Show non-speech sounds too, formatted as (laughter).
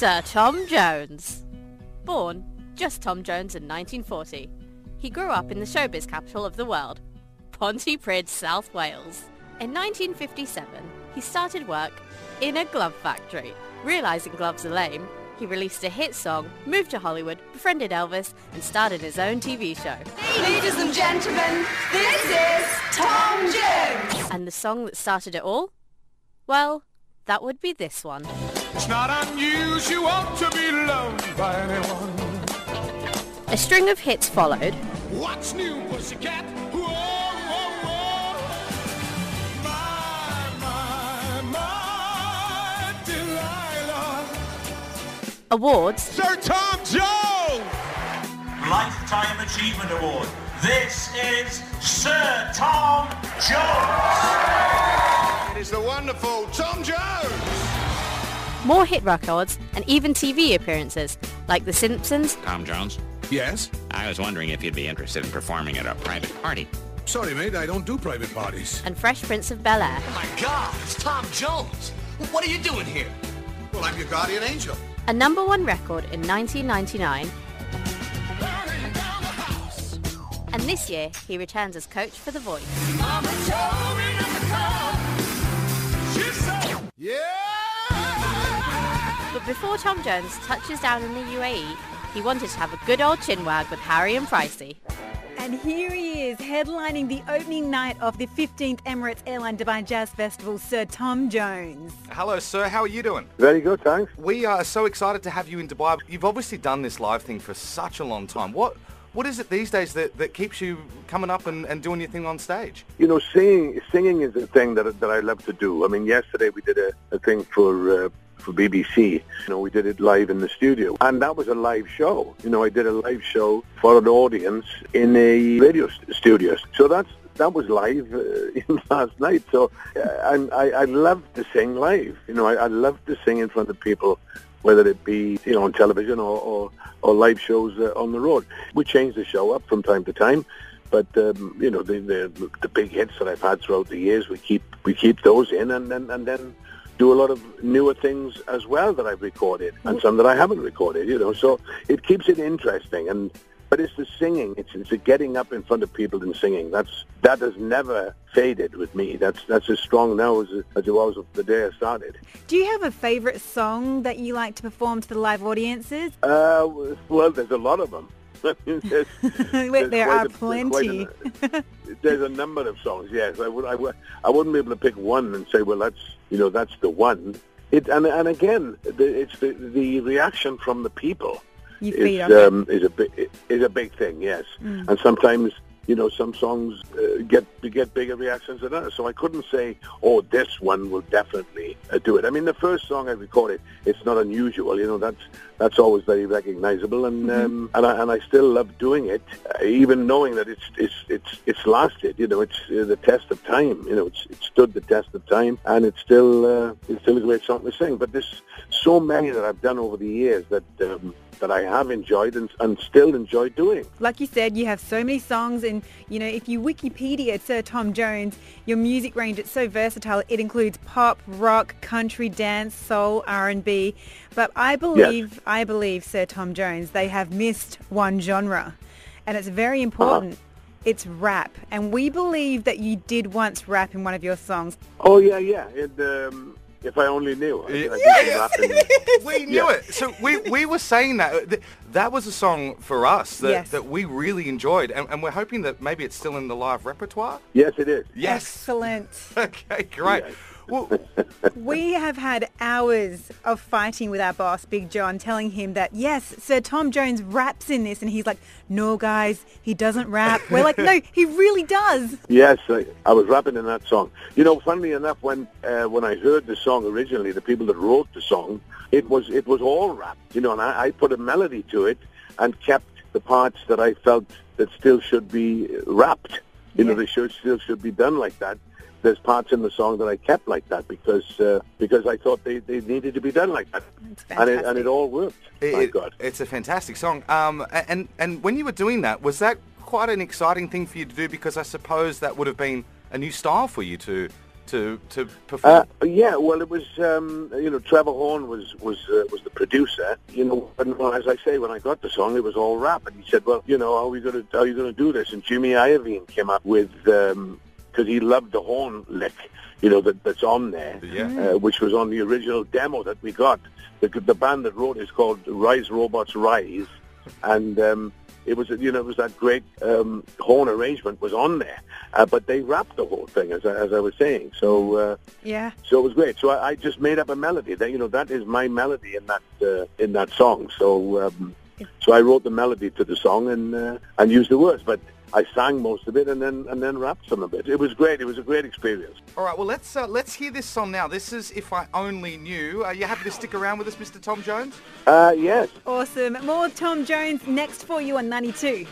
Sir Tom Jones. Born just Tom Jones in 1940, he grew up in the showbiz capital of the world, Pontypridd, South Wales. In 1957, he started work in a glove factory. Realizing gloves are lame, he released a hit song, moved to Hollywood, befriended Elvis, and started his own TV show. Ladies and gentlemen, this is Tom Jones. And the song that started it all? Well, that would be this one. It's not unusual to be loved by anyone. A string of hits followed, What's new, pussycat? Whoa, whoa, whoa. My, my, my Delilah. awards, Sir Tom Jones! Lifetime Achievement Award. This is Sir Tom Jones. It is the wonderful Tom Jones! More hit records, and even TV appearances, like The Simpsons, Tom Jones, Yes? I was wondering if you'd be interested in performing at a private party. Sorry, mate, I don't do private parties. and Fresh Prince of Bel-Air. Oh my God, it's Tom Jones. What are you doing here? Well, I'm your guardian angel. A number one record in 1999, Burning down the house. and this year he returns as coach for The Voice. But before Tom Jones touches down in the UAE, he wanted to have a good old chin wag with Harry and Pricey. And here he is, headlining the opening night of the 15th Emirates Airline Dubai Jazz Festival, Sir Tom Jones. Hello, sir. How are you doing? Very good, thanks. We are so excited to have you in Dubai. You've obviously done this live thing for such a long time. What What is it these days that, that keeps you coming up and, and doing your thing on stage? You know, singing singing is a thing that that I love to do. I mean, yesterday we did a, a thing for uh, for BBC. You know, we did it live in the studio, and that was a live show. You know, I did a live show for an audience in a radio st- studio. So that's that was live uh, (laughs) last night. So uh, I I love to sing live. You know, I, I love to sing in front of people, whether it be you know on television or or, or live shows uh, on the road. We change the show up from time to time. But um, you know the, the the big hits that I've had throughout the years, we keep we keep those in, and then and then do a lot of newer things as well that I've recorded, and some that I haven't recorded. You know, so it keeps it interesting. And but it's the singing, it's it's the getting up in front of people and singing. That's that has never faded with me. That's that's as strong now as it, as it was the day I started. Do you have a favourite song that you like to perform to the live audiences? Uh, well, there's a lot of them. (laughs) there's, there's there are a- plenty. a- (laughs) there's a number of songs. Yes, I would. I, would, I wouldn't be able to pick one and say, well, that's you know, that's the one. It and and again, the, it's the the reaction from the people You is um, is a big is a big thing. Yes, and sometimes you know some songs uh, get get bigger reactions than others. So I couldn't say, oh, this one will definitely uh, do it. I mean, the first song I recorded, it's not unusual. You know, that's that's always very recognizable, and um, and I and I still love doing it, uh, even knowing that it's it's it's it's lasted. You know, it's uh, the test of time. You know, it's it stood the test of time, and it's still uh, it's still a great song to sing. But there's so many that I've done over the years that. Um, that I have enjoyed and, and still enjoy doing. Like you said, you have so many songs and, you know, if you Wikipedia Sir Tom Jones, your music range, it's so versatile. It includes pop, rock, country, dance, soul, R&B. But I believe, I believe, Sir Tom Jones, they have missed one genre. And it's very important. It's rap. And we believe that you did once rap in one of your songs. Oh yeah, yeah. It, um, if I only knew. I, mean, I did some. (laughs) We knew Yeah. it. So we, we were saying that. Uh, that was a song for us that, Yes. that we really enjoyed. And, and we're hoping that maybe it's still in the live repertoire. Yes, it is. Yes. Excellent. (laughs) Okay, great. Yes. We have had hours of fighting with our boss, Big John, telling him that, yes, Sir Tom Jones raps in this. And he's like, no, guys, he doesn't rap. We're like, no, he really does. (laughs) Yes, I, I was rapping in that song. You know, funnily enough, when uh, when I heard the song originally, the people that wrote the song, it was it was all rap. You know, and I, I put a melody to it and kept the parts that I felt that still should be rapped. You know, the show still should be done like that. There's parts in the song that I kept like that because uh, because I thought they, they needed to be done like that, and it and it all worked. My it- God. it's a fantastic song. Um, and, and when you were doing that, was that quite an exciting thing for you to do? Because I suppose that would have been a new style for you to to to perform? Uh, yeah, well, it was um, you know Trevor Horn was was uh, was the producer. You know, and well, as I say, when I got the song, it was all rap, and he said, "Well, you know, how are we going to how are you going to do this?" And Jimmy Iovine came up with because he loved the horn lick, you know, that, that's on there, Yeah. uh, which was on the original demo that we got. The, the band that wrote it is called Rise Robots Rise, and um, it was you know it was that great um, horn arrangement was on there, uh, but they rapped the whole thing as I, as I was saying. So. Uh, Yeah. so it was great. So I, I just made up a melody. That you know, that is my melody in that uh, in that song. So um, so I wrote the melody to the song and uh, and used the words, but I sang most of it and then and then rapped some of it. It was great. It was a great experience. All right, well let's uh, let's hear this song now. This is "If I Only Knew." Are you happy to stick around with us, Mr. Tom Jones? Uh, yes. Awesome. More Tom Jones next for you on 92.